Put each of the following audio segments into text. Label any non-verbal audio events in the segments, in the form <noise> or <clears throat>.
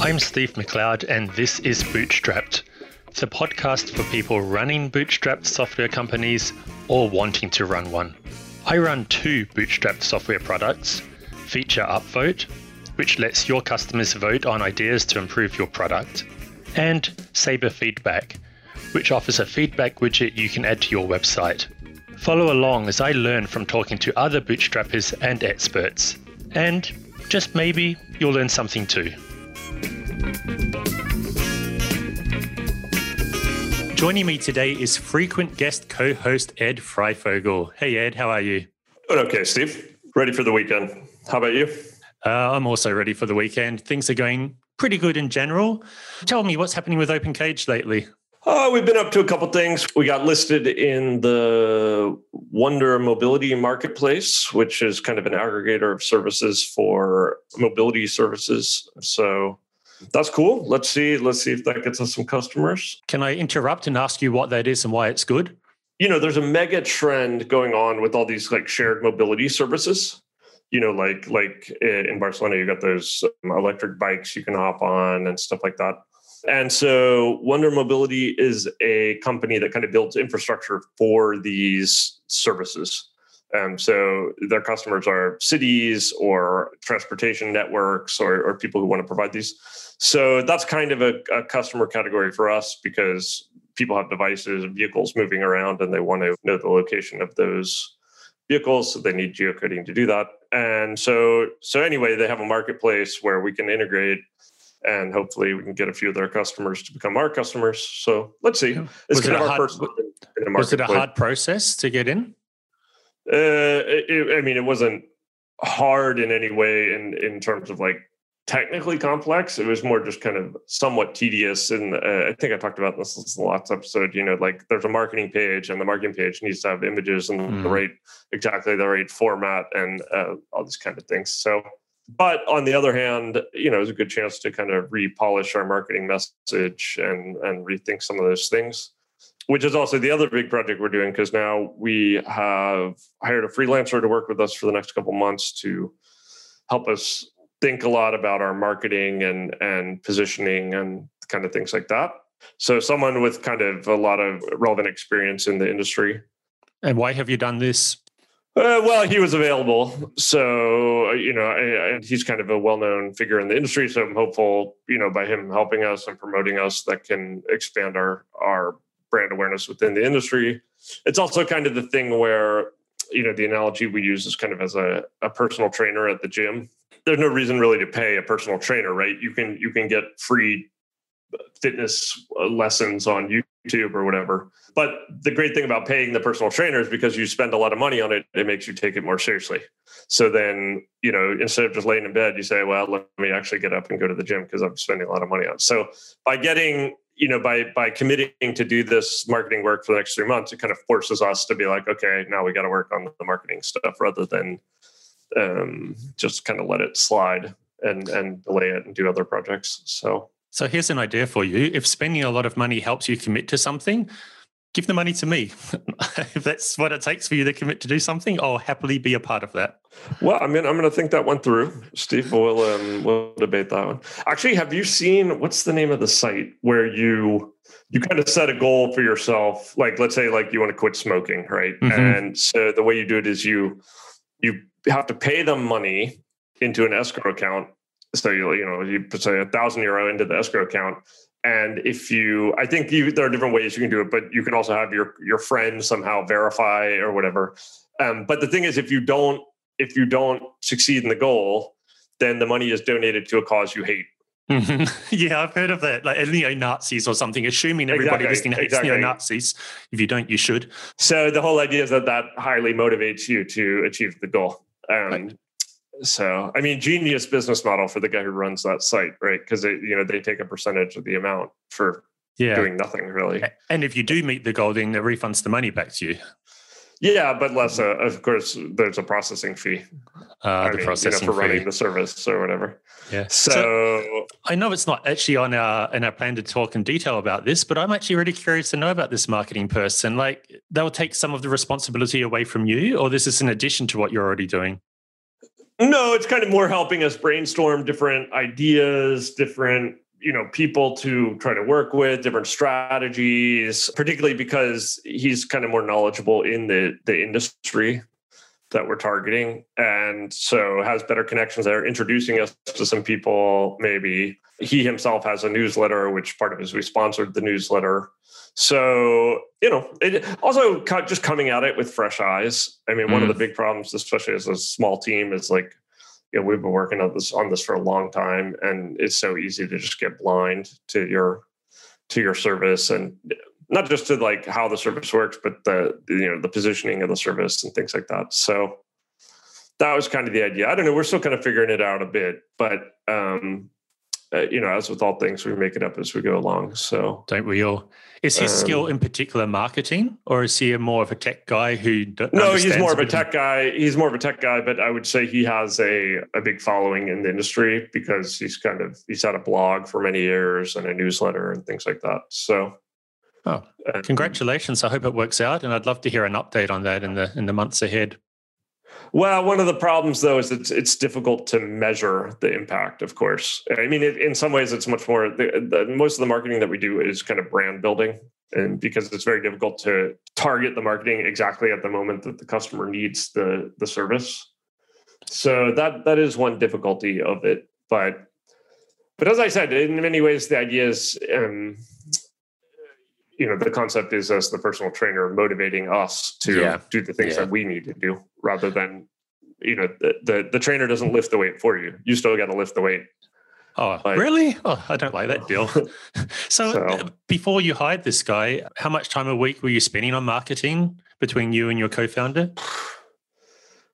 I'm Steve McLeod, and this is Bootstrapped, the podcast for people running bootstrapped software companies or wanting to run one. I run two bootstrapped software products Feature Upvote, which lets your customers vote on ideas to improve your product, and Saber Feedback, which offers a feedback widget you can add to your website. Follow along as I learn from talking to other bootstrappers and experts, and just maybe you'll learn something too. Joining me today is frequent guest co host Ed Freyfogle. Hey, Ed, how are you? Okay, Steve. Ready for the weekend. How about you? Uh, I'm also ready for the weekend. Things are going pretty good in general. Tell me what's happening with OpenCage lately. Uh, we've been up to a couple things. We got listed in the Wunder Mobility Marketplace, which is kind of an aggregator of services for mobility services. So that's cool. Let's see. Let's see if that gets us some customers. Can I interrupt and ask you what that is and why it's good? You know, there's a mega trend going on with all these like shared mobility services. You know, like like in Barcelona, you got those um, electric bikes you can hop on and stuff like that. And so Wunder Mobility is a company that kind of builds infrastructure for these services. Um, so their customers are cities or transportation networks or, or people who want to provide these. So that's kind of a, a, customer category for us because people have devices, and vehicles moving around, and they want to know the location of those vehicles. So they need geocoding to do that. And so, so anyway, they have a marketplace where we can integrate and hopefully we can get a few of their customers to become our customers. So let's see. It's was kind it of our hard, first. Was it a hard process to get in? Uh, it, I mean, it wasn't hard in any way in in terms of like technically complex. It was more just kind of somewhat tedious. And uh, I think I talked about this in the last episode. You know, like there's a marketing page, and the marketing page needs to have images and mm. the right exactly the right format and uh, all these kind of things. So, but on the other hand, you know, it was a good chance to kind of repolish our marketing message and and rethink some of those things which is also the other big project we're doing because now we have hired a freelancer to work with us for the next couple months to help us think a lot about our marketing and and positioning and kind of things like that. So someone with kind of a lot of relevant experience in the industry. And why have you done this? Uh, well, he was available, so you know, and he's kind of a well-known figure in the industry. So I'm hopeful, you know, by him helping us and promoting us, that can expand our our brand awareness within the industry. It's also kind of the thing where, you know, the analogy we use is kind of as a, a personal trainer at the gym. There's no reason really to pay a personal trainer, right? You can you can get free fitness lessons on YouTube or whatever. But the great thing about paying the personal trainer is because you spend a lot of money on it, it makes you take it more seriously. So then, you know, instead of just laying in bed, you say, well, let me actually get up and go to the gym because I'm spending a lot of money on it. So by getting you know by by committing to do this marketing work for the next three months it kind of forces us to be like okay now we got to work on the marketing stuff rather than um, just kind of let it slide and and delay it and do other projects. So so here's an idea for you. If spending a lot of money helps you commit to something give the money to me. <laughs> if that's what it takes for you to commit to do something, I'll happily be a part of that. Well, I mean, I'm going to think that one through, Steve. We'll um, we'll debate that one. Actually, have you seen what's the name of the site where you you kind of set a goal for yourself? Like, let's say, like you want to quit smoking, right? Mm-hmm. And so the way you do it is you you have to pay them money into an escrow account. So you you know you put say a thousand euro into the escrow account, and if you i think you, there are different ways you can do it but you can also have your your friend somehow verify or whatever um, but the thing is if you don't if you don't succeed in the goal then the money is donated to a cause you hate <laughs> yeah, I've heard of that. Like neo Nazis or something, assuming everybody exactly, listening hates exactly. neo Nazis. If you don't, you should. So the whole idea is that that highly motivates you to achieve the goal. Um, right. So, I mean, genius business model for the guy who runs that site, right? Because they you know they take a percentage of the amount for yeah. doing nothing really. And if you do meet the goal, then it refunds the money back to you. Yeah, but less. Uh, of course, there's a processing fee. Uh, the mean, processing you know, for fee. running the service or whatever. Yeah. So, I know it's not actually on our in our plan to talk in detail about this, but I'm actually really curious to know about this marketing person. Like they'll take some of the responsibility away from you, or this is in addition to what you're already doing. No, it's kind of more helping us brainstorm different ideas, different you know people to try to work with different strategies particularly because he's kind of more knowledgeable in the the industry that we're targeting. And so has better connections there introducing us to some people maybe. He himself has a newsletter which part of it is we sponsored the newsletter. So you know it also just coming at it with fresh eyes. I mean one of Mm. the big problems especially as a small team is like you know, we've been working on this on this for a long time and it's so easy to just get blind to your to your service. And not just to like how the service works but the you know the positioning of the service and things like that so that was kind of the idea i don't know we're still kind of figuring it out a bit but um uh, you know as with all things we make it up as we go along so Don't we all? Is his skill Um, in particular marketing, or is he a more of a tech guy who? no he's more of a tech guy he's more of a tech guy but i would say he has a, a big following in the industry because he's kind of he's had a blog for many years and a newsletter and things like that so Oh, um, Congratulations! I hope it works out, and I'd love to hear an update on that in the in the months ahead. well one of the problems though is it's it's difficult to measure the impact of course i mean it, in some ways it's much more the, the, most of the marketing that we do is kind of brand building and because it's very difficult to target the marketing exactly at the moment that the customer needs the the service so that that is one difficulty of it but but as i said in many ways the idea is um you know the concept is as the personal trainer motivating us to Yeah. do the things Yeah. that we need to do rather than you know the, the the trainer doesn't lift the weight for you you still got to lift the weight Oh, Like- really? Oh, I don't like that deal. <laughs> so, So- uh, before you hired this guy, how much time a week were you spending on marketing between you and your co-founder?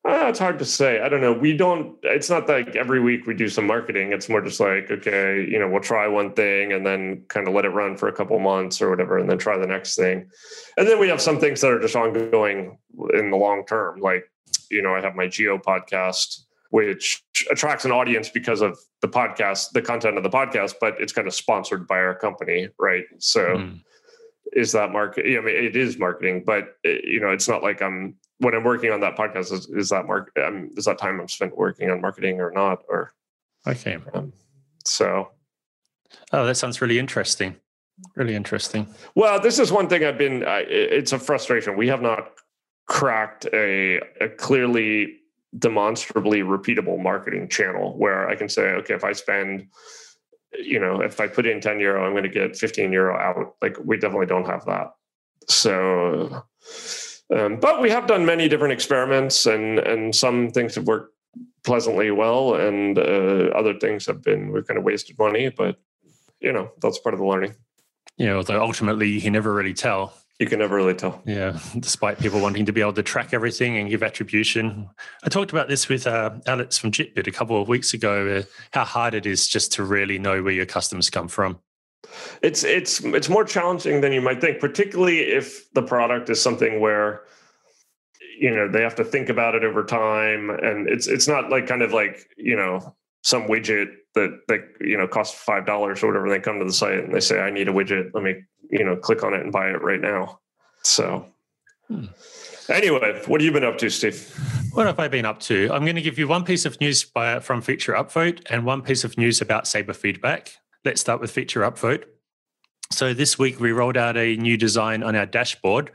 Ah, it's hard to say. I don't know. We don't. It's not like every week we do some marketing. It's more just like okay, you know, we'll try one thing and then kind of let it run for a couple months or whatever, and then try the next thing. And then we have some things that are just ongoing in the long term. Like, you know, I have my Geo podcast, which attracts an audience because of the podcast, the content of the podcast, but it's kind of sponsored by our company, right? So Hmm. is that market? I mean, it is marketing, but uh, you know, it's not like I'm when I'm working on that podcast. Is, is that mark? Um, is that time I'm spent working on marketing or not? Or Okay. um, so. Oh, that sounds really interesting. Really interesting. Well, this is one thing I've been. I, it's a frustration. We have not cracked a, a clearly demonstrably repeatable marketing channel where I can say, okay, if I spend, you know, if I put in 10 euro, I'm going to get 15 euro out. Like we definitely don't have that. So, um, but we have done many different experiments and, and some things have worked pleasantly well and uh, other things have been, we've kind of wasted money, but you know, that's part of the learning. You know, although ultimately you can never really tell. You can never really tell. Yeah, despite people wanting to be able to track everything and give attribution. I talked about this with uh, Alex from Jitbit a couple of weeks ago, uh, how hard it is just to really know where your customers come from. It's it's it's more challenging than you might think, particularly if the product is something where you know they have to think about it over time, and it's it's not like kind of like you know some widget that that you know costs five dollars or whatever. They come to the site and they say, "I need a widget. Let me you know click on it and buy it right now." So. Hmm. Anyway, what have you been up to, Steve? What have I been up to? I'm going to give you one piece of news by, from Feature Upvote and one piece of news about Saber Feedback. Let's start with Feature Upvote. So this week we rolled out a new design on our dashboard.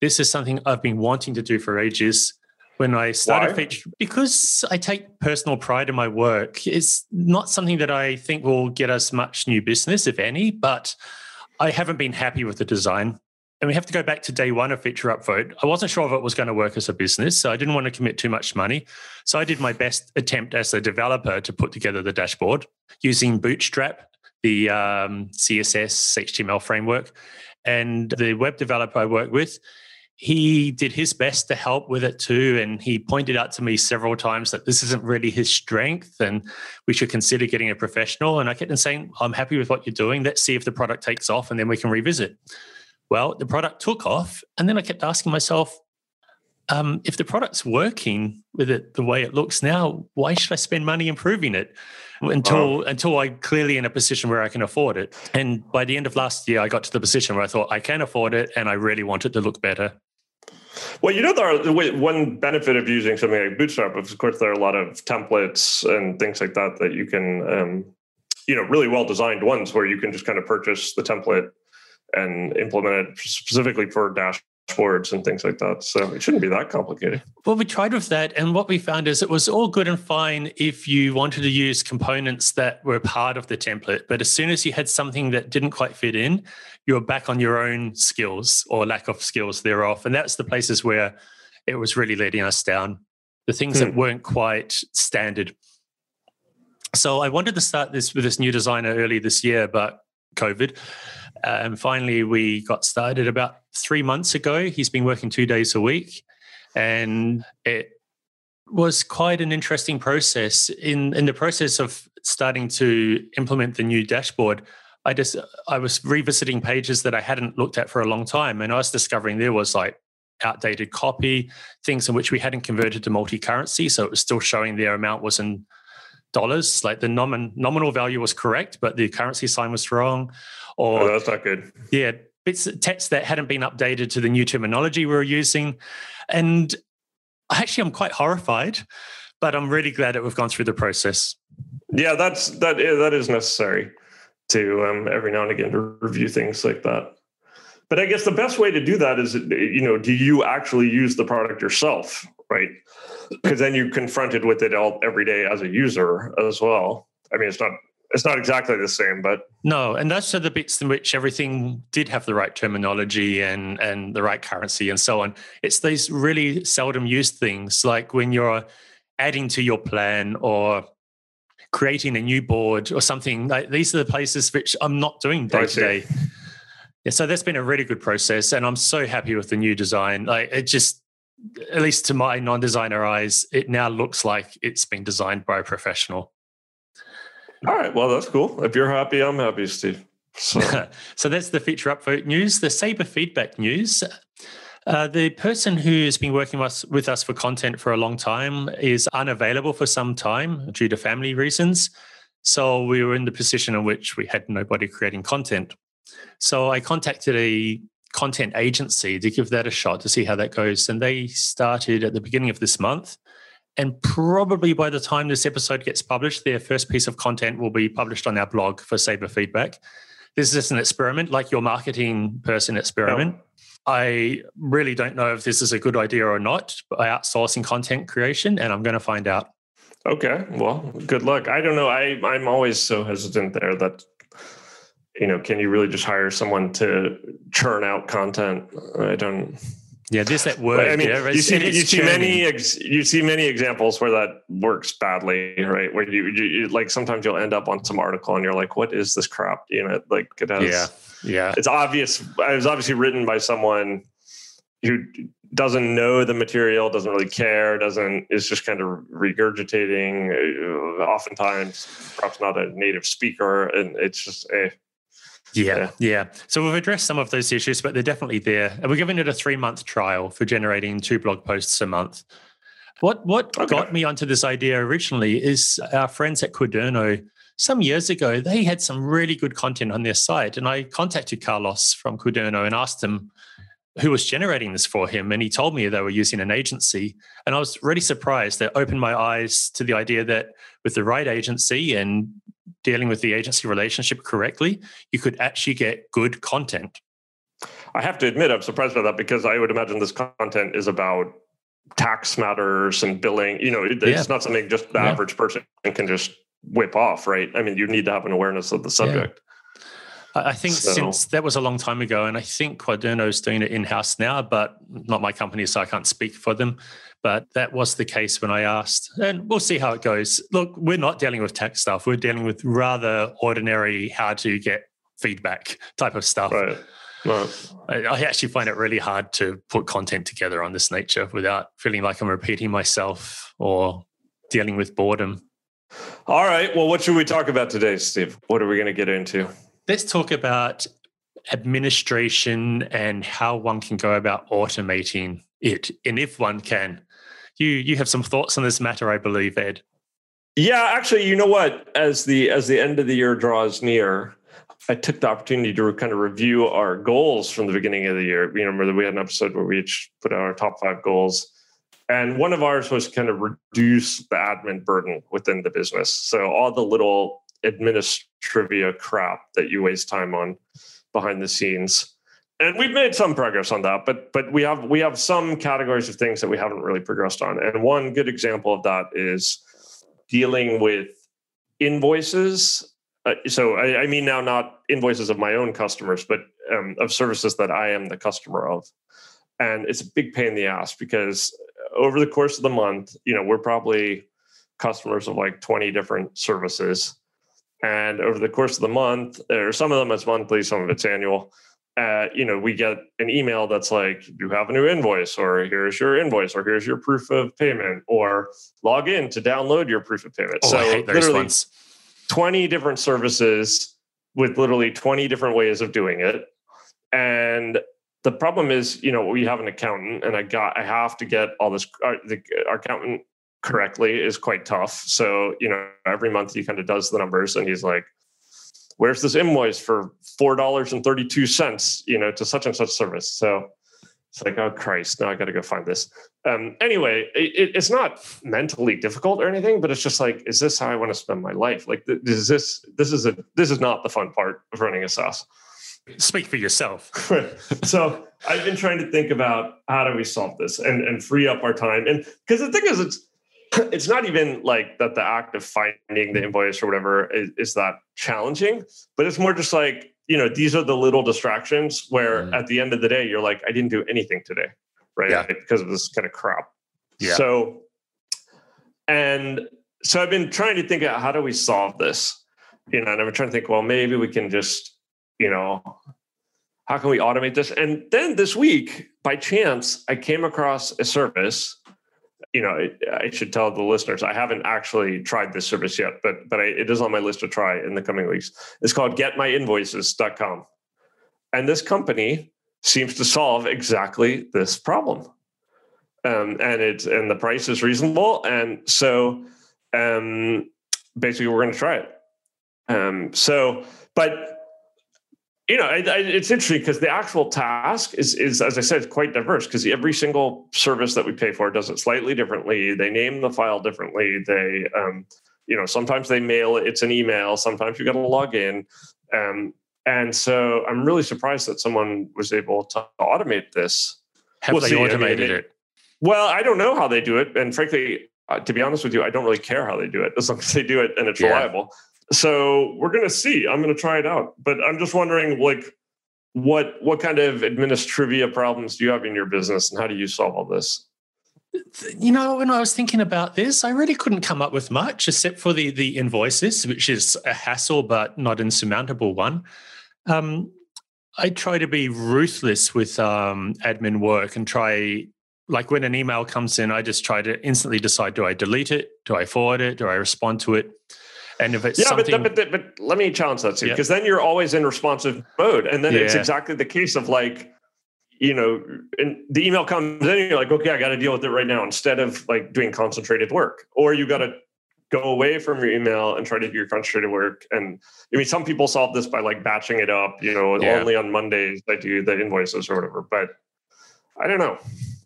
This is something I've been wanting to do for ages. When I started Why? feature, because I take personal pride in my work. It's not something that I think will get us much new business, if any. But I haven't been happy with the design and we have to go back to day one of feature upvote. I wasn't sure if it was going to work as a business, so I didn't want to commit too much money. So I did my best attempt as a developer to put together the dashboard using Bootstrap, the um, CSS HTML framework, and the web developer I work with. He did his best to help with it too. And he pointed out to me several times that this isn't really his strength and we should consider getting a professional. And I kept on saying, I'm happy with what you're doing. Let's see if the product takes off and then we can revisit. Well, the product took off. And then I kept asking myself, um, if the product's working with it the way it looks now, why should I spend money improving it until until I'm clearly in a position where I can afford it? And by the end of last year, I got to the position where I thought I can afford it, and I really want it to look better. Well, you know, there are one benefit of using something like Bootstrap. Of course, there are a lot of templates and things like that that you can, um, you know, really well designed ones where you can just kind of purchase the template and implement it specifically for dashboards and things like that. So it shouldn't be that complicated. Well, we tried with that, and what we found is it was all good and fine if you wanted to use components that were part of the template. But as soon as you had something that didn't quite fit in, you were back on your own skills or lack of skills thereof. And that's the places where it was really letting us down. The things hmm. that weren't quite standard. So I wanted to start this with this new designer early this year, but COVID. Uh, and finally, we got started about three months ago. He's been working two days a week, and it was quite an interesting process. In in the process of starting to implement the new dashboard, I just I was revisiting pages that I hadn't looked at for a long time, and I was discovering there was like outdated copy, things in which we hadn't converted to multi-currency, so it was still showing their amount was in dollars. Like the nomin, nominal value was correct, but the currency sign was wrong. Or oh, that's not good. Yeah, bits of text that hadn't been updated to the new terminology we were using, and actually, I'm quite horrified. But I'm really glad that we've gone through the process. Yeah, that's that. That is necessary to um, every now and again to review things like that. But I guess the best way to do that is, you know, do you actually use the product yourself, right? Because then you're confronted with it all every day as a user as well. I mean, it's not it's not exactly the same, but no. And those are the bits in which everything did have the right terminology and and the right currency and so on. It's these really seldom used things, like when you're adding to your plan or creating a new board or something. Like these are the places which I'm not doing day to day. Yeah, so that's been a really good process, and I'm so happy with the new design. Like it just, at least to my non-designer eyes, it now looks like it's been designed by a professional. All right. Well, that's cool. If you're happy, I'm happy, Steve. So, <laughs> so that's the feature upvote news. The Saber feedback news. Uh, the person who has been working with us, with us for content for a long time is unavailable for some time due to family reasons. So we were in the position in which we had nobody creating content. So I contacted a content agency to give that a shot to see how that goes. And they started at the beginning of this month. And probably by the time this episode gets published, their first piece of content will be published on our blog for Saber Feedback. This is just an experiment, like your marketing person experiment. I really don't know if this is a good idea or not by outsourcing content creation, and I'm going to find out. Okay. Well, good luck. I don't know. I, I'm always so hesitant there that, you know, can you really just hire someone to churn out content? I don't. Yeah, there's that word. I mean, yeah, you see, you see many ex, you see many examples where that works badly, right? Where you, you, you, like sometimes you'll end up on some article and you're like, "What is this crap?" You know, like it has. Yeah, yeah. It's obvious. It was obviously written by someone who doesn't know the material, doesn't really care, doesn't is just kind of regurgitating. Uh, oftentimes, perhaps not a native speaker, and it's just a. Eh, yeah, yeah, yeah. So we've addressed some of those issues, but they're definitely there. And we're giving it a three month trial for generating two blog posts a month. What what okay. got me onto this idea originally is our friends at Quaderno. Some years ago, they had some really good content on their site, and I contacted Carlos from Quaderno and asked him who was generating this for him, and he told me they were using an agency. And I was really surprised. That opened my eyes to the idea that with the right agency and dealing with the agency relationship correctly, you could actually get good content. I have to admit, I'm surprised by that because I would imagine this content is about tax matters and billing. You know, it's yeah. not something just the yeah. average person can just whip off, right? I mean, you need to have an awareness of the subject. Yeah. I think so. since that was a long time ago, and I think Quaderno is doing it in house now, but not my company, so I can't speak for them. But that was the case when I asked, and we'll see how it goes. Look, we're not dealing with tech stuff. We're dealing with rather ordinary, how to get feedback type of stuff. Right. Right. I actually find it really hard to put content together on this nature without feeling like I'm repeating myself or dealing with boredom. All right. Well, what should we talk about today, Steve? What are we going to get into? Let's talk about administration and how one can go about automating it, and if one can. You you have some thoughts on this matter, I believe, Ed. Yeah, actually, you know what? As the as the end of the year draws near, I took the opportunity to kind of review our goals from the beginning of the year. You remember we had an episode where we each put out our top five goals. And one of ours was kind of reduce the admin burden within the business. So all the little administrivia crap that you waste time on behind the scenes. And we've made some progress on that, but but we have we have some categories of things that we haven't really progressed on. And one good example of that is dealing with invoices. Uh, so I, I, mean now not invoices of my own customers, but um, of services that I am the customer of. And it's a big pain in the ass because over the course of the month, you know, we're probably customers of like 20 different services. And over the course of the month, or some of them it's monthly, some of it's annual. Uh, you know, we get an email that's like, you have a new invoice, or here's your invoice, or here's your proof of payment, or log in to download your proof of payment. Oh, so literally ones. 20 different services with literally 20 different ways of doing it. And the problem is, you know, we have an accountant and I got, I have to get all this, our, the, our accountant correctly is quite tough. So, you know, every month he kind of does the numbers and he's like, where's this invoice for $4.32, you know, to such and such service. So it's like, oh Christ, now I got to go find this. Um, anyway, it, it's not mentally difficult or anything, but it's just like, is this how I want to spend my life? Like, is this, this is a, this is not the fun part of running a SaaS. Speak for yourself. <laughs> so I've been trying to think about how do we solve this and, and free up our time. And because the thing is, it's, <clears throat> it's not even like that the act of finding the invoice or whatever is, is, that challenging, but it's more just like, you know, these are the little distractions where mm. at the end of the day, you're like, I didn't do anything today, right? Yeah. Because of this kind of crap. Yeah. So, and so I've been trying to think how do we solve this, you know, and I'm trying to think, well, maybe we can just, you know, how can we automate this? And then this week, by chance, I came across a service you know, I should tell the listeners I haven't actually tried this service yet, but but I, it is on my list to try in the coming weeks. It's called GetMyInvoices.com, and this company seems to solve exactly this problem. Um, and it's and the price is reasonable, and so um, basically we're going to try it. Um, so, but you know, it's interesting because the actual task is, is, as I said, quite diverse because every single service that we pay for does it slightly differently. They name the file differently. They, um, you know, sometimes they mail it. It's an email. Sometimes you've got to log in. Um, and so I'm really surprised that someone was able to automate this. Have we'll they see. automated I mean, it? Well, I don't know how they do it, and frankly, uh, to be honest with you, I don't really care how they do it as long as they do it and it's yeah. reliable so we're going to see. I'm going to try it out. But i'm just wondering like what what kind of administrivia problems do you have in your business and how do you solve all this? You know when i was thinking about this i really couldn't come up with much except for the the invoices which is a hassle but not insurmountable one. Um, i try to be ruthless with um, admin work and try like when an email comes in i just try to instantly decide do i delete it? Do i forward it? Do i respond to it and if it's yeah, something... but, but, but, let me challenge that too, because yeah. then you're always in responsive mode. And then yeah. it's exactly the case of like, you know, and the email comes in, you're like, okay, I got to deal with it right now instead of like doing concentrated work. Or you got to go away from your email and try to do your concentrated work. And I mean, some people solve this by like batching it up, you know, yeah. only on Mondays I do the invoices or whatever. But I don't know.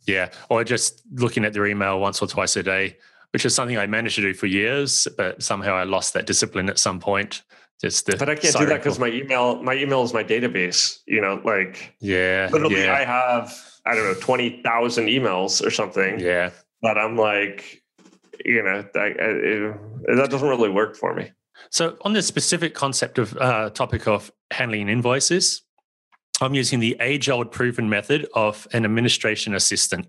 Yeah. Or just looking at their email once or twice a day which is something I managed to do for years, but somehow I lost that discipline at some point. Just but I can't do that because my email, my email is my database. You know, like yeah, literally, yeah. I have I don't know twenty thousand emails or something. Yeah, but I'm like, you know, that, it, that doesn't really work for me. So on the specific concept of uh, topic of handling invoices, I'm using the age old proven method of an administration assistant.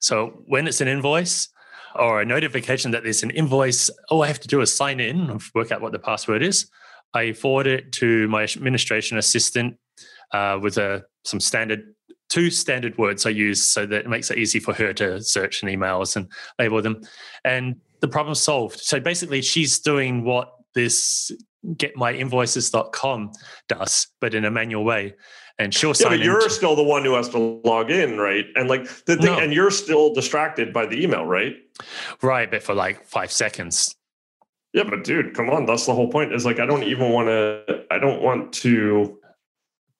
So when it's an invoice, or a notification that there's an invoice, all I have to do is sign in, work out what the password is. I forward it to my administration assistant uh, with a, some standard, two standard words I use so that it makes it easy for her to search in emails and label them. And the problem solved. So basically, she's doing what this getmyinvoices.com does, but in a manual way. And she'll Yeah, but you're in. still the one who has to log in, right? And like the thing, No. and you're still distracted by the email, right? right, but for like five seconds. Yeah, but dude, come on. That's the whole point. Is like I don't even want to. I don't want to.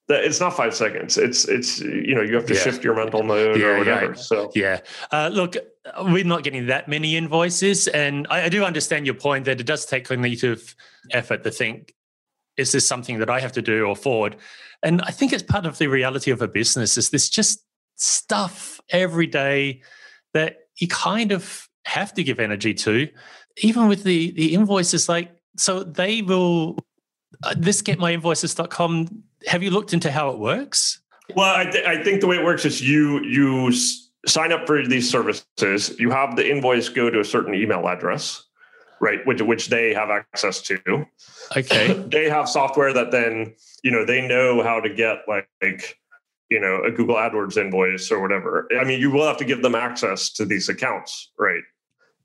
That it's not five seconds. It's it's you know you have to Yeah. shift your mental mode Yeah, or yeah. whatever. So Yeah. Uh, look, we're not getting that many invoices. And I, I do understand your point that it does take cognitive effort to think, is this something that I have to do or forward? And I think it's part of the reality of a business is this just stuff every day that you kind of have to give energy to. Even with the, the invoices, like, so they will, uh, this getmyinvoices.com, have you looked into how it works? Well, I, th- I think the way it works is you you s- sign up for these services. You have the invoice go to a certain email address, right? Which which they have access to. Okay. <laughs> they have software that then you know they know how to get like, like you know a Google AdWords invoice or whatever. I mean, you will have to give them access to these accounts, right?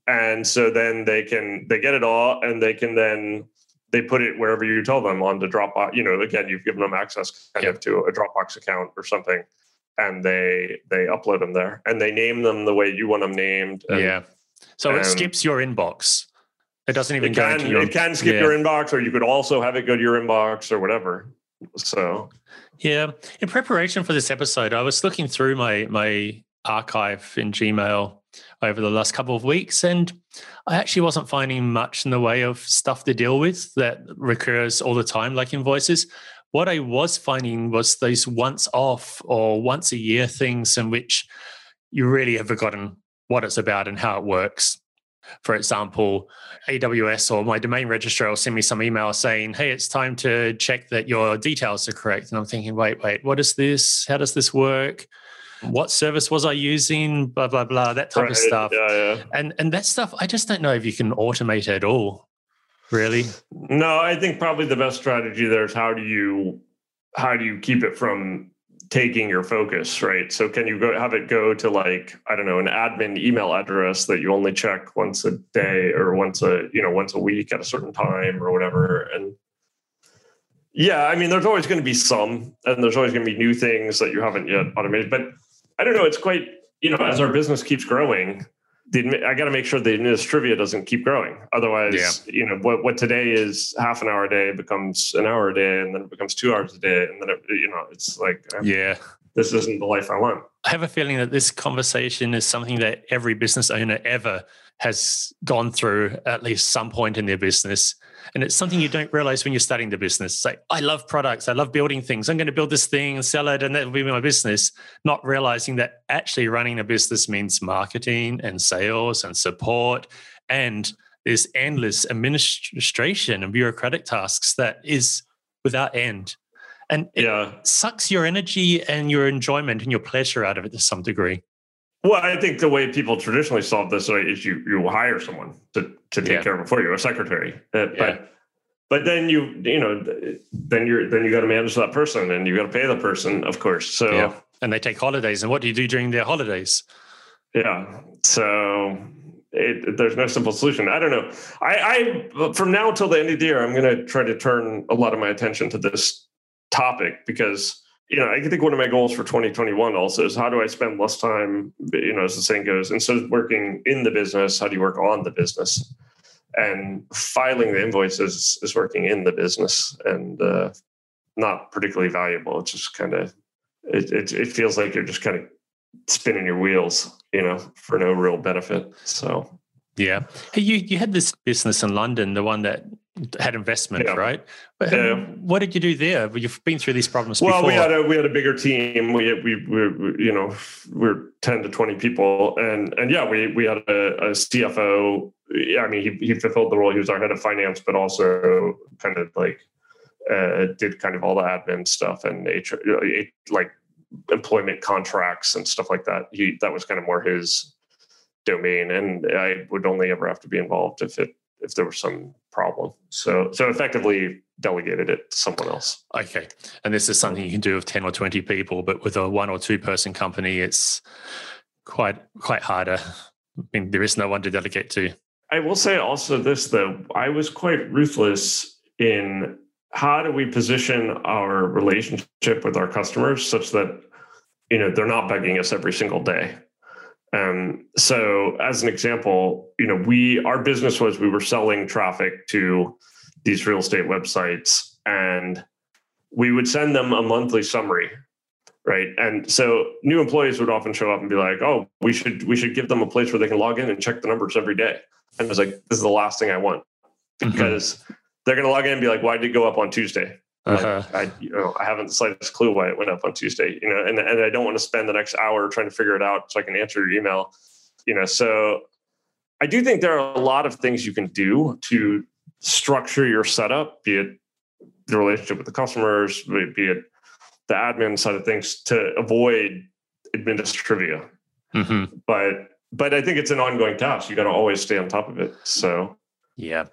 And so then they can they get it all, and they can then they put it wherever you tell them on the Dropbox. You know, again, you've given them access kind of to a Dropbox account or something, and they they upload them there, and they name them the way you want them named. and yeah. So it skips your inbox. It doesn't even It go can, into your. it can skip yeah. your inbox, or you could also have it go to your inbox or whatever. So Yeah. In preparation for this episode, I was looking through my my archive in Gmail over the last couple of weeks, and I actually wasn't finding much in the way of stuff to deal with that recurs all the time, like invoices. What I was finding was these once off or once a year things in which you really have forgotten what it's about and how it works. For example, AWS or my domain registrar will send me some email saying, Hey, it's time to check that your details are correct. And I'm thinking, wait, wait, what is this? How does this work? What service was I using? Blah, blah, blah, that type of stuff. Yeah, yeah. And and that stuff, I just don't know if you can automate at all. Really? No, I think probably the best strategy there is how do you how do you keep it from taking your focus, right? So can you go have it go to like I don't know an admin email address that you only check once a day or once a you know once a week at a certain time or whatever and yeah, I mean, there's always going to be some, and there's always going to be new things that you haven't yet automated. But I don't know. It's quite, you know, as our business keeps growing, the, I got to make sure the trivia doesn't keep growing. Otherwise, you know, what, what today is half an hour a day becomes an hour a day, and then it becomes two hours a day, and then it, you know, it's like Yeah. this isn't the life I want. I have a feeling that this conversation is something that every business owner ever has gone through at least some point in their business. And it's something you don't realize when you're starting the business. It's like, I love products. I love building things. I'm going to build this thing and sell it, and that will be my business. Not realizing that actually running a business means marketing and sales and support. And this endless administration and bureaucratic tasks that is without end. And it Yeah. sucks your energy and your enjoyment and your pleasure out of it to some degree. Well, I think the way people traditionally solve this right, is you you hire someone to to take Yeah. care of it for you, a secretary. Uh, Yeah. But but then you you know then you're then you got to manage that person and you got to pay the person, of course. So Yeah. And they take holidays. And what do you do during their holidays? Yeah. So it, there's no simple solution. I don't know. I, I from now until the end of the year, I'm going to try to turn a lot of my attention to this topic because you know I think one of my goals for 2021 also is how do I spend less time, you know, as the saying goes, instead of working in the business, how do you work on the business? And filing the invoices is working in the business and uh, not particularly valuable. It's just kind of it, it it feels like you're just kind of spinning your wheels, you know, for no real benefit. So Yeah. Hey, you, you had this business in London, the one that had investment, Yeah. right? But Yeah. what did you do there? You've been through these problems well, before. we had a we had a bigger team. We we we, we you know we're ten to twenty people, and and yeah, we we had a, a CFO. Yeah, I mean, he he fulfilled the role. He was our head of finance, but also kind of like uh, did kind of all the admin stuff and HR, you know, it- like employment contracts and stuff like that. He that was kind of more his domain, and I would only ever have to be involved if it if there was some problem. So so effectively delegated it to someone else. Okay. And this is something you can do with 10 or 20 people, but with a one or two person company, it's quite quite harder. I mean, there is no one to delegate to. I will say also this though, I was quite ruthless in how do we position our relationship with our customers such that you know they're not begging us every single day um, so as an example you know we our business was we were selling traffic to these real estate websites and we would send them a monthly summary right and so new employees would often show up and be like oh we should we should give them a place where they can log in and check the numbers every day and i was like this is the last thing i want mm-hmm. because mm-hmm. they're going to log in and be like why did it go up on tuesday uh-huh. Like, I, you know, I haven't the slightest clue why it went up on Tuesday, you know, and, and I don't want to spend the next hour trying to figure it out so I can answer your email, you know. So I do think there are a lot of things you can do to structure your setup, be it the relationship with the customers, be it the admin side of things to avoid administrivia. Mm-hmm. But but I think it's an ongoing task. You got to always stay on top of it. So yeah.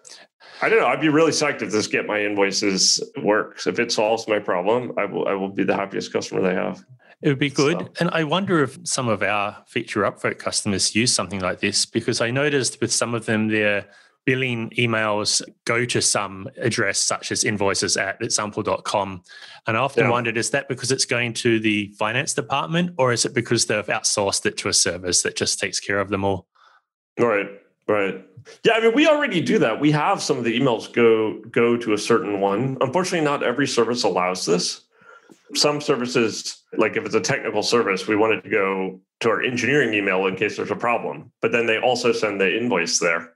I don't know. I'd be really psyched if this get my invoices works. If it solves my problem, I will I will be the happiest customer they have. It would be good. So. And I wonder if some of our feature upvote customers use something like this because I noticed with some of them their billing emails go to some address such as invoices at example.com. And I often yeah. wondered, is that because it's going to the finance department or is it because they've outsourced it to a service that just takes care of them all? Right. Right. Yeah, I mean, we already do that. We have some of the emails go go to a certain one. Unfortunately, not every service allows this. Some services, like if it's a technical service, we want it to go to our engineering email in case there's a problem. But then they also send the invoice there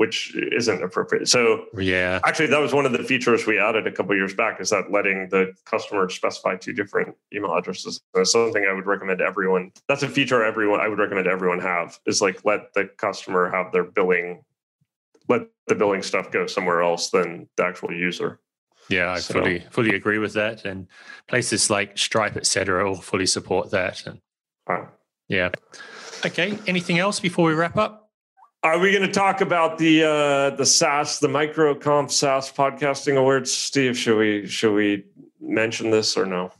which isn't appropriate. So yeah, actually, that was one of the features we added a couple years back. Is that letting the customer specify two different email addresses? That's something I would recommend everyone. That's a feature everyone I would recommend everyone have. Is like let the customer have their billing, let the billing stuff go somewhere else than the actual user. Yeah, I so. fully fully agree with that. And places like Stripe, etc., all fully support that. And wow. yeah. Okay. Anything else before we wrap up? Are we going to talk about the uh, the SaaS, the MicroConf SaaS podcasting awards, Steve? Should we should we mention this or no?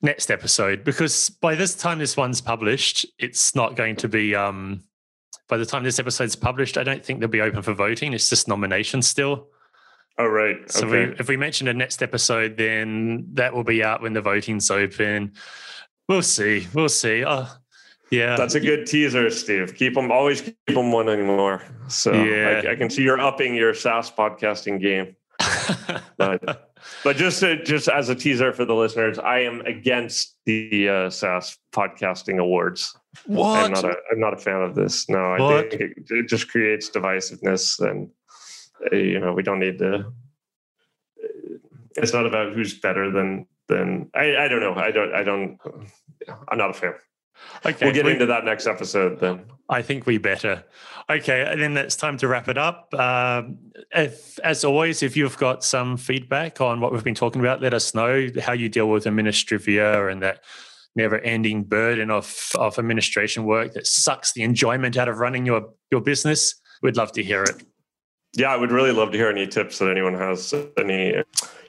Next episode, because by this time this one's published, it's not going to be. Um, by the time this episode's published, I don't think they'll be open for voting. It's just nominations still. Oh right. So we, if we mention a next episode, then that will be out when the voting's open. We'll see. We'll see. Uh, yeah, that's a good teaser, Steve. Keep them always keep them wanting more. So yeah. I, I can see you're upping your SaaS podcasting game. <laughs> but but just to, just as a teaser for the listeners, I am against the uh, SaaS podcasting awards. What? I'm not a I'm not a fan of this. No, I think it, it, just creates divisiveness, and uh, you know we don't need to. It's not about who's better than than I. I don't know. I don't. I don't. I'm not a fan. Okay, we'll get we, into that next episode then. I think we better. Okay, and then it's time to wrap it up. Um, if, as always, if you've got some feedback on what we've been talking about, let us know how you deal with administrivia and that never-ending burden of of administration work that sucks the enjoyment out of running your your business. We'd love to hear it. Yeah, I would really love to hear any tips that anyone has, any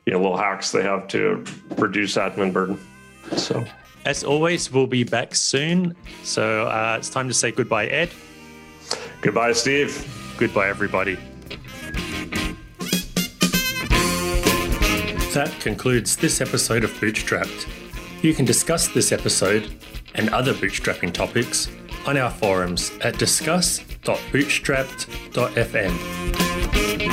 you know little hacks they have to reduce admin burden. So. As always, we'll be back soon. So uh, it's time to say goodbye, Ed. Goodbye, Steve. Goodbye, everybody. That concludes this episode of Bootstrapped. You can discuss this episode and other bootstrapping topics on our forums at discuss.bootstrapped.fm.